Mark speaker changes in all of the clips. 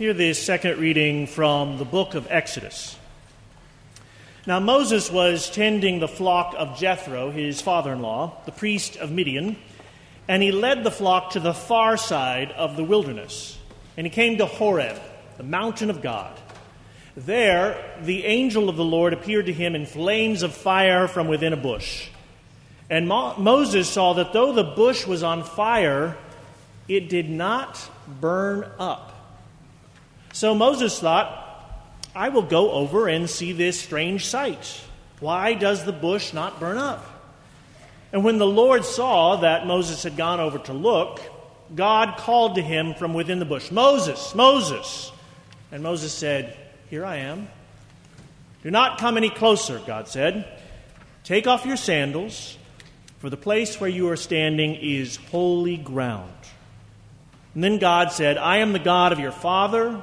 Speaker 1: Hear this second reading from the book of Exodus. Now, Moses was tending the flock of Jethro, his father in law, the priest of Midian, and he led the flock to the far side of the wilderness. And he came to Horeb, the mountain of God. There, the angel of the Lord appeared to him in flames of fire from within a bush. And Mo- Moses saw that though the bush was on fire, it did not burn up. So Moses thought, I will go over and see this strange sight. Why does the bush not burn up? And when the Lord saw that Moses had gone over to look, God called to him from within the bush, Moses, Moses. And Moses said, Here I am. Do not come any closer, God said. Take off your sandals, for the place where you are standing is holy ground. And then God said, I am the God of your father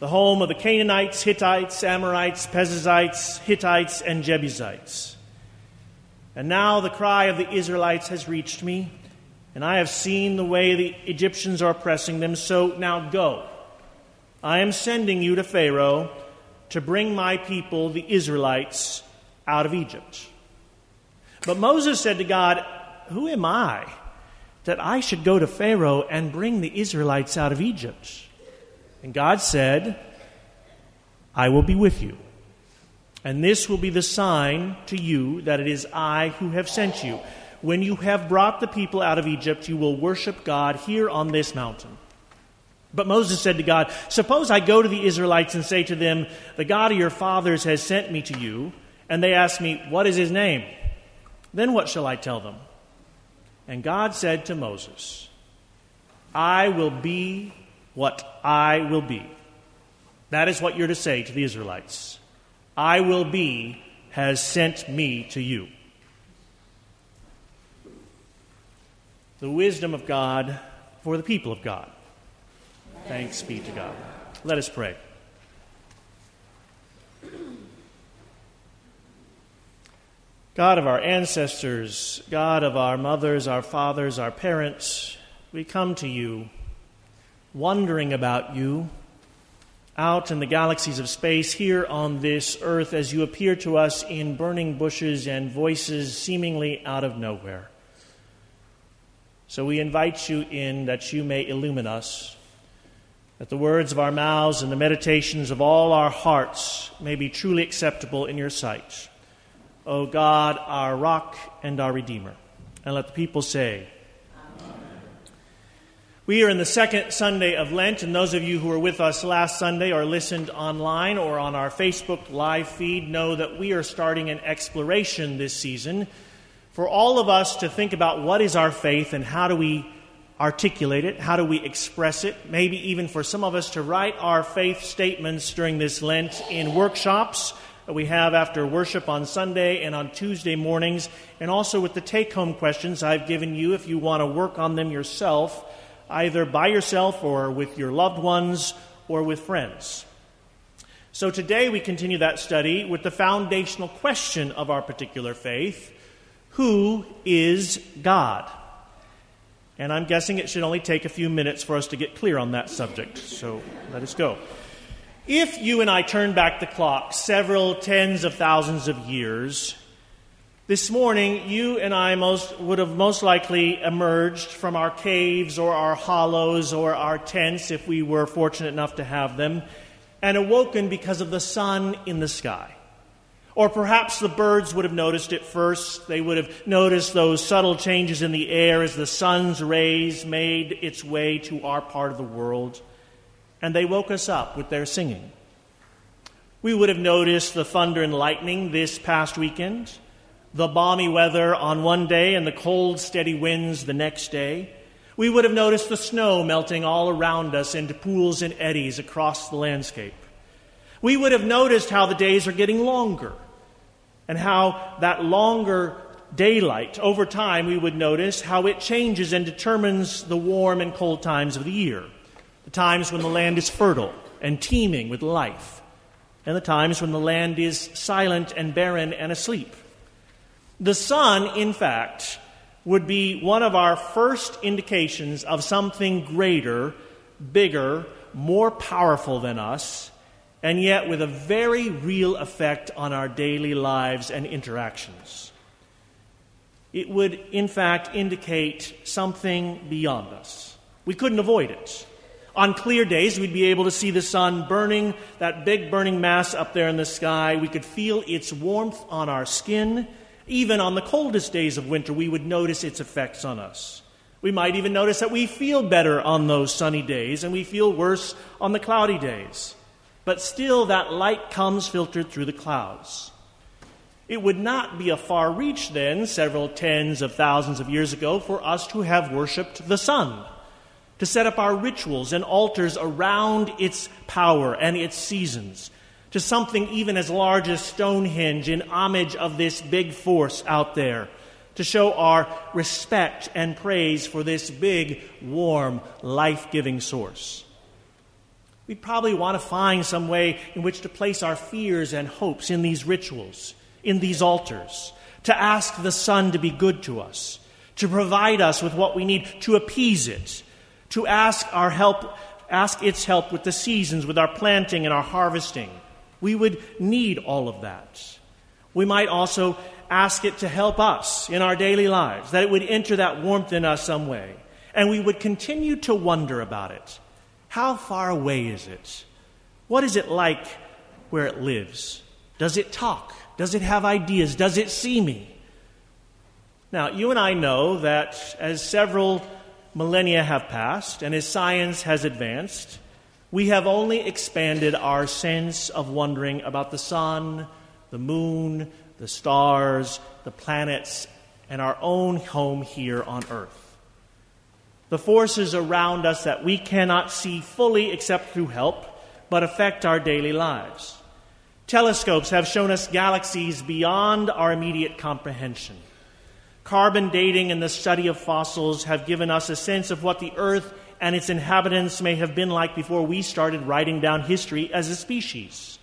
Speaker 1: the home of the Canaanites, Hittites, Amorites, Perizzites, Hivites, and Jebusites. And now the cry of the Israelites has reached me, and I have seen the way the Egyptians are oppressing them, so now go. I am sending you to Pharaoh to bring my people, the Israelites, out of Egypt. But Moses said to God, Who am I that I should go to Pharaoh and bring the Israelites out of Egypt? And God said, I will be with you. And this will be the sign to you that it is I who have sent you. When you have brought the people out of Egypt, you will worship God here on this mountain. But Moses said to God, Suppose I go to the Israelites and say to them, The God of your fathers has sent me to you, and they ask me, What is his name? Then what shall I tell them? And God said to Moses, I will be what I will be. That is what you're to say to the Israelites. I will be has sent me to you. The wisdom of God for the people of God. Thanks be to God. Let us pray. God of our ancestors, God of our mothers, our fathers, our parents, we come to you wondering about you out in the galaxies of space, here on this earth, as you appear to us in burning bushes and voices seemingly out of nowhere. So we invite you in that you may illumine us, that the words of our mouths and the meditations of all our hearts may be truly acceptable in your sight. O God, our rock and our Redeemer. And let the people say, we are in the second Sunday of Lent, and those of you who were with us last Sunday or listened online or on our Facebook live feed know that we are starting an exploration this season for all of us to think about what is our faith and how do we articulate it, how do we express it, maybe even for some of us to write our faith statements during this Lent in workshops that we have after worship on Sunday and on Tuesday mornings, and also with the take home questions I've given you if you want to work on them yourself either by yourself or with your loved ones or with friends. So today we continue that study with the foundational question of our particular faith Who is God? And I'm guessing it should only take a few minutes for us to get clear on that subject. So let us go. If you and I turn back the clock several tens of thousands of years, this morning, you and I most, would have most likely emerged from our caves or our hollows or our tents, if we were fortunate enough to have them, and awoken because of the sun in the sky. Or perhaps the birds would have noticed it first. They would have noticed those subtle changes in the air as the sun's rays made its way to our part of the world. And they woke us up with their singing. We would have noticed the thunder and lightning this past weekend the balmy weather on one day and the cold, steady winds the next day. We would have noticed the snow melting all around us into pools and eddies across the landscape. We would have noticed how the days are getting longer and how that longer daylight, over time, we would notice how it changes and determines the warm and cold times of the year. The times when the land is fertile and teeming with life, and the times when the land is silent and barren and asleep. The sun, in fact, would be one of our first indications of something greater, bigger, more powerful than us, and yet with a very real effect on our daily lives and interactions. It would, in fact, indicate something beyond us. We couldn't avoid it. On clear days, we'd be able to see the sun burning, that big burning mass up there in the sky. We could feel its warmth on our skin. Even on the coldest days of winter, we would notice its effects on us. We might even notice that we feel better on those sunny days and we feel worse on the cloudy days. But still, that light comes filtered through the clouds. It would not be a far reach then, several tens of thousands of years ago, for us to have worshiped the sun, to set up our rituals and altars around its power and its seasons, to something even as large as Stonehenge in homage of this big force out there, to show our respect and praise for this big, warm, life giving source. We'd probably want to find some way in which to place our fears and hopes in these rituals in these altars, to ask the sun to be good to us, to provide us with what we need, to appease it, to ask our help, ask its help with the seasons, with our planting and our harvesting. We would need all of that. We might also ask it to help us in our daily lives, that it would enter that warmth in us some way. And we would continue to wonder about it. How far away is it? What is it like where it lives? Does it talk? Does it have ideas? Does it see me? Now, you and I know that as several millennia have passed and as science has advanced, we have only expanded our sense of wondering about the sun, the moon, the stars, the planets, and our own home here on earth. The forces around us that we cannot see fully except through help, but affect our daily lives. Telescopes have shown us galaxies beyond our immediate comprehension. Carbon dating and the study of fossils have given us a sense of what the Earth and its inhabitants may have been like before we started writing down history as a species.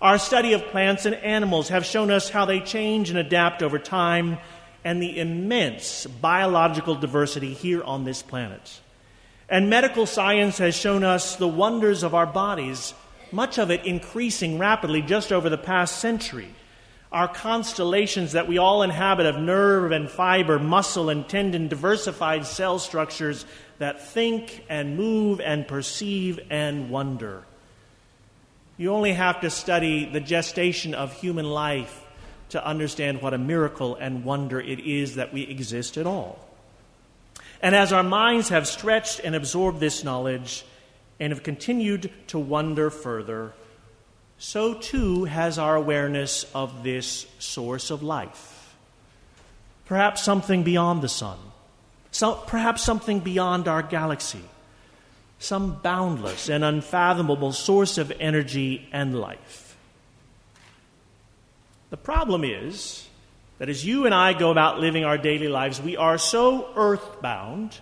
Speaker 1: Our study of plants and animals have shown us how they change and adapt over time and the immense biological diversity here on this planet. And medical science has shown us the wonders of our bodies much of it increasing rapidly just over the past century. Our constellations that we all inhabit of nerve and fiber, muscle and tendon, diversified cell structures that think and move and perceive and wonder. You only have to study the gestation of human life to understand what a miracle and wonder it is that we exist at all. And as our minds have stretched and absorbed this knowledge, and have continued to wonder further, so too has our awareness of this source of life. Perhaps something beyond the sun, so, perhaps something beyond our galaxy, some boundless and unfathomable source of energy and life. The problem is that as you and I go about living our daily lives, we are so earthbound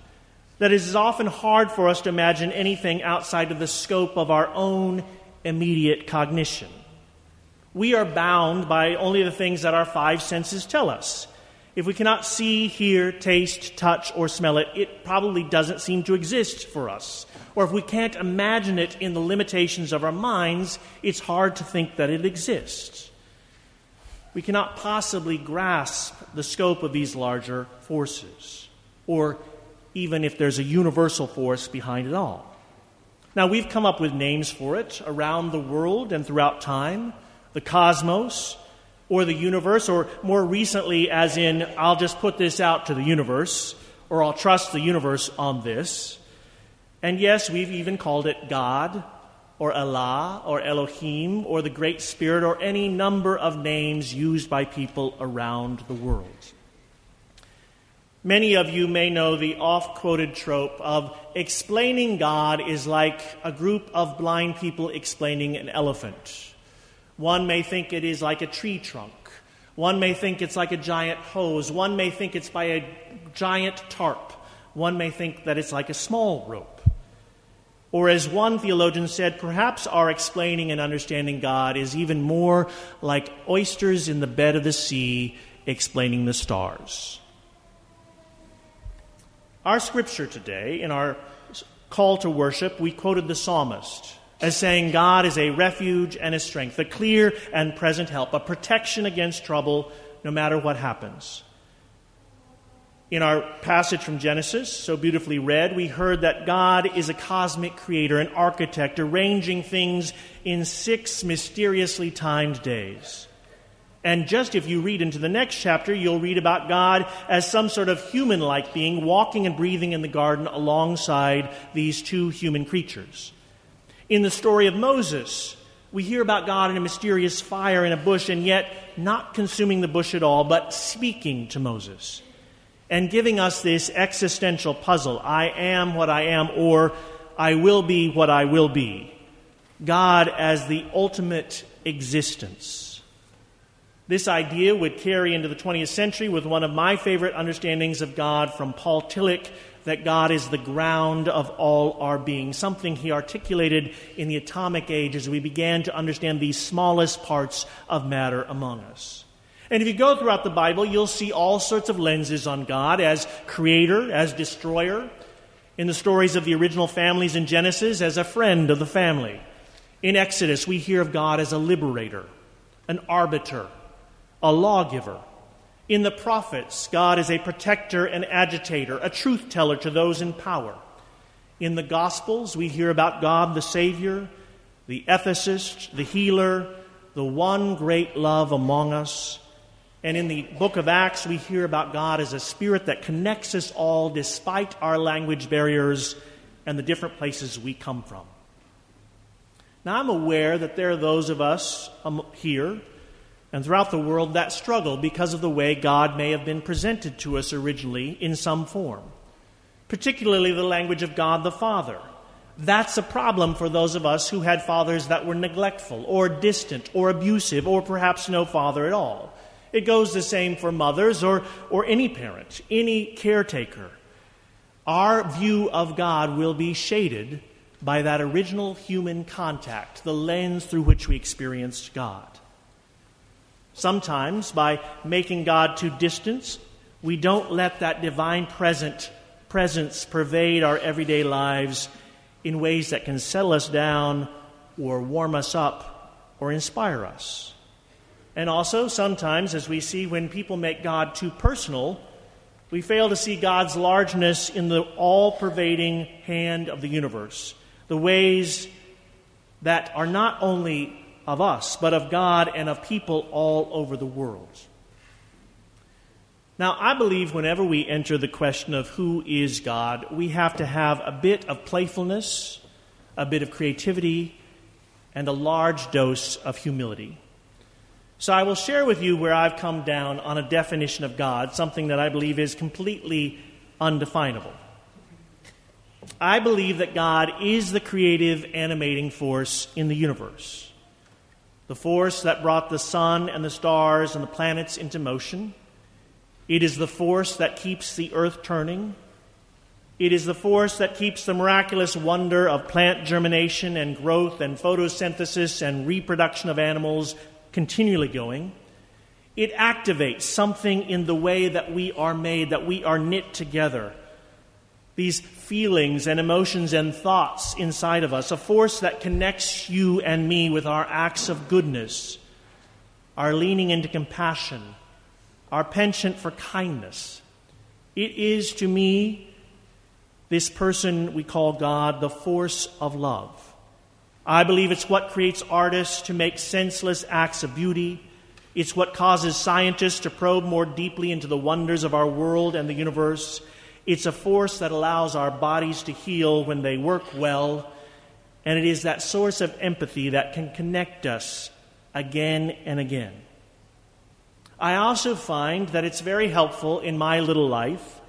Speaker 1: that it is often hard for us to imagine anything outside of the scope of our own immediate cognition. We are bound by only the things that our five senses tell us. If we cannot see, hear, taste, touch, or smell it, it probably doesn't seem to exist for us. Or if we can't imagine it in the limitations of our minds, it's hard to think that it exists. We cannot possibly grasp the scope of these larger forces or even if there's a universal force behind it all. Now, we've come up with names for it around the world and throughout time the cosmos, or the universe, or more recently, as in, I'll just put this out to the universe, or I'll trust the universe on this. And yes, we've even called it God, or Allah, or Elohim, or the Great Spirit, or any number of names used by people around the world. Many of you may know the oft quoted trope of explaining God is like a group of blind people explaining an elephant. One may think it is like a tree trunk. One may think it's like a giant hose. One may think it's by a giant tarp. One may think that it's like a small rope. Or, as one theologian said, perhaps our explaining and understanding God is even more like oysters in the bed of the sea explaining the stars. Our scripture today, in our call to worship, we quoted the psalmist as saying, God is a refuge and a strength, a clear and present help, a protection against trouble, no matter what happens. In our passage from Genesis, so beautifully read, we heard that God is a cosmic creator, an architect, arranging things in six mysteriously timed days. And just if you read into the next chapter, you'll read about God as some sort of human like being walking and breathing in the garden alongside these two human creatures. In the story of Moses, we hear about God in a mysterious fire in a bush, and yet not consuming the bush at all, but speaking to Moses and giving us this existential puzzle I am what I am, or I will be what I will be. God as the ultimate existence. This idea would carry into the 20th century with one of my favorite understandings of God from Paul Tillich that God is the ground of all our being, something he articulated in the atomic age as we began to understand these smallest parts of matter among us. And if you go throughout the Bible, you'll see all sorts of lenses on God as creator, as destroyer. In the stories of the original families in Genesis, as a friend of the family. In Exodus, we hear of God as a liberator, an arbiter, a lawgiver. In the prophets, God is a protector and agitator, a truth teller to those in power. In the Gospels, we hear about God the Savior, the ethicist, the healer, the one great love among us. And in the book of Acts, we hear about God as a spirit that connects us all despite our language barriers and the different places we come from. Now, I'm aware that there are those of us um, here and throughout the world that struggle because of the way God may have been presented to us originally in some form, particularly the language of God the Father. That's a problem for those of us who had fathers that were neglectful or distant or abusive or perhaps no father at all. It goes the same for mothers or, or any parent, any caretaker. Our view of God will be shaded by that original human contact, the lens through which we experienced God. Sometimes, by making God too distant, we don't let that divine present, presence pervade our everyday lives in ways that can settle us down or warm us up or inspire us. And also, sometimes, as we see when people make God too personal, we fail to see God's largeness in the all pervading hand of the universe, the ways that are not only of us, but of God and of people all over the world. Now, I believe whenever we enter the question of who is God, we have to have a bit of playfulness, a bit of creativity, and a large dose of humility. So, I will share with you where I've come down on a definition of God, something that I believe is completely undefinable. I believe that God is the creative, animating force in the universe the force that brought the sun and the stars and the planets into motion. It is the force that keeps the earth turning. It is the force that keeps the miraculous wonder of plant germination and growth and photosynthesis and reproduction of animals continually going. It activates something in the way that we are made, that we are knit together these feelings and emotions and thoughts inside of us, a force that connects you and me with our acts of goodness, our leaning into compassion, our penchant for kindness. It is to me, this person we call God, the force of love. I believe it's what creates artists to make senseless acts of beauty. It's what causes scientists to probe more deeply into the wonders of our world and the universe. It's a force that allows our bodies to heal when they work well, and it is that source of empathy that can connect us again and again. I also find that it's very helpful in my little life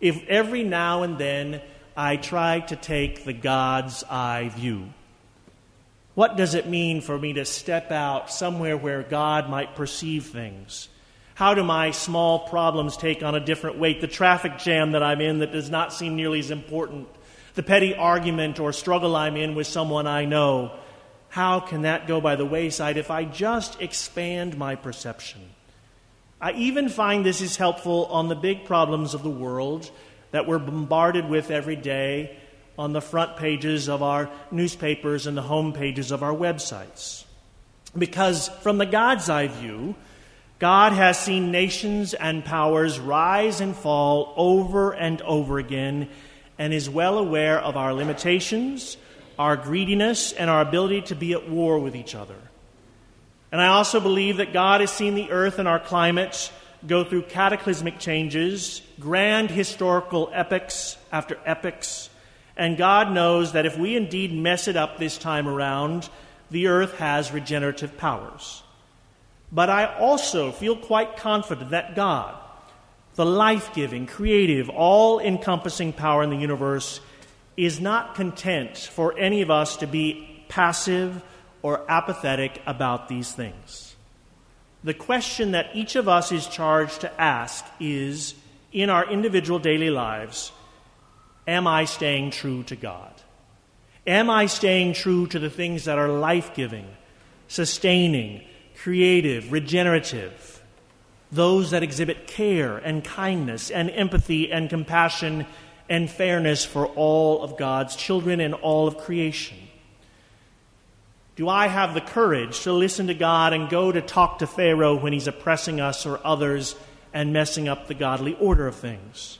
Speaker 1: if every now and then I try to take the God's eye view? What does it mean for me to step out somewhere where God might perceive things? How do my small problems take on a different weight? The traffic jam that I'm in that does not seem nearly as important, the petty argument or struggle I'm in with someone I know, how can that go by the wayside if I just expand my perception? I even find this is helpful on the big problems of the world that we're bombarded with every day on the front pages of our newspapers and the home pages of our websites. Because from the God's eye view, God has seen nations and powers rise and fall over and over again and is well aware of our limitations, our greediness, and our ability to be at war with each other. And I also believe that God has seen the earth and our climates go through cataclysmic changes, grand historical epochs after epochs, and God knows that if we indeed mess it up this time around, the earth has regenerative powers. But I also feel quite confident that God, the life giving, creative, all encompassing power in the universe, is not content for any of us to be passive or apathetic about these things. The question that each of us is charged to ask is in our individual daily lives, Am I staying true to God? Am I staying true to the things that are life giving, sustaining, creative, regenerative? Those that exhibit care and kindness and empathy and compassion and fairness for all of God's children and all of creation? Do I have the courage to listen to God and go to talk to Pharaoh when he's oppressing us or others and messing up the godly order of things?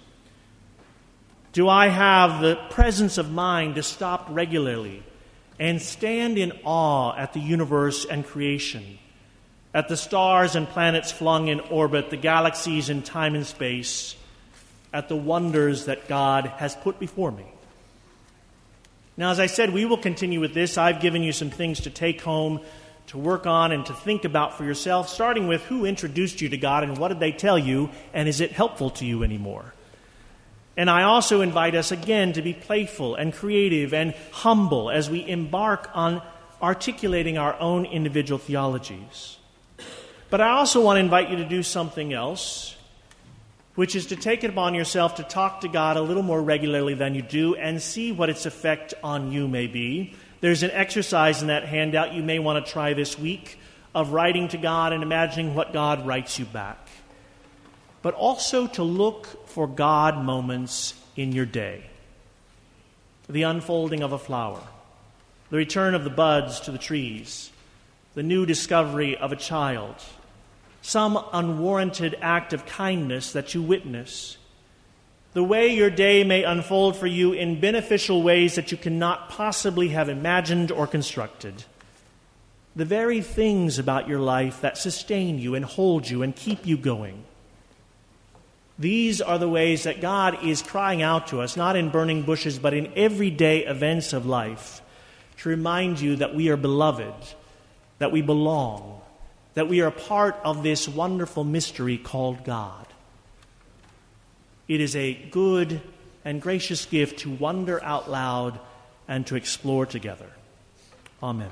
Speaker 1: Do I have the presence of mind to stop regularly and stand in awe at the universe and creation, at the stars and planets flung in orbit, the galaxies in time and space, at the wonders that God has put before me? Now, as I said, we will continue with this. I've given you some things to take home, to work on, and to think about for yourself, starting with who introduced you to God and what did they tell you, and is it helpful to you anymore? And I also invite us again to be playful and creative and humble as we embark on articulating our own individual theologies. But I also want to invite you to do something else, which is to take it upon yourself to talk to God a little more regularly than you do and see what its effect on you may be. There's an exercise in that handout you may want to try this week of writing to God and imagining what God writes you back but also to look for God moments in your day. The unfolding of a flower, the return of the buds to the trees, the new discovery of a child, some unwarranted act of kindness that you witness, the way your day may unfold for you in beneficial ways that you cannot possibly have imagined or constructed. The very things about your life that sustain you and hold you and keep you going. These are the ways that God is crying out to us, not in burning bushes, but in everyday events of life, to remind you that we are beloved, that we belong, that we are part of this wonderful mystery called God. It is a good and gracious gift to wonder out loud and to explore together. Amen.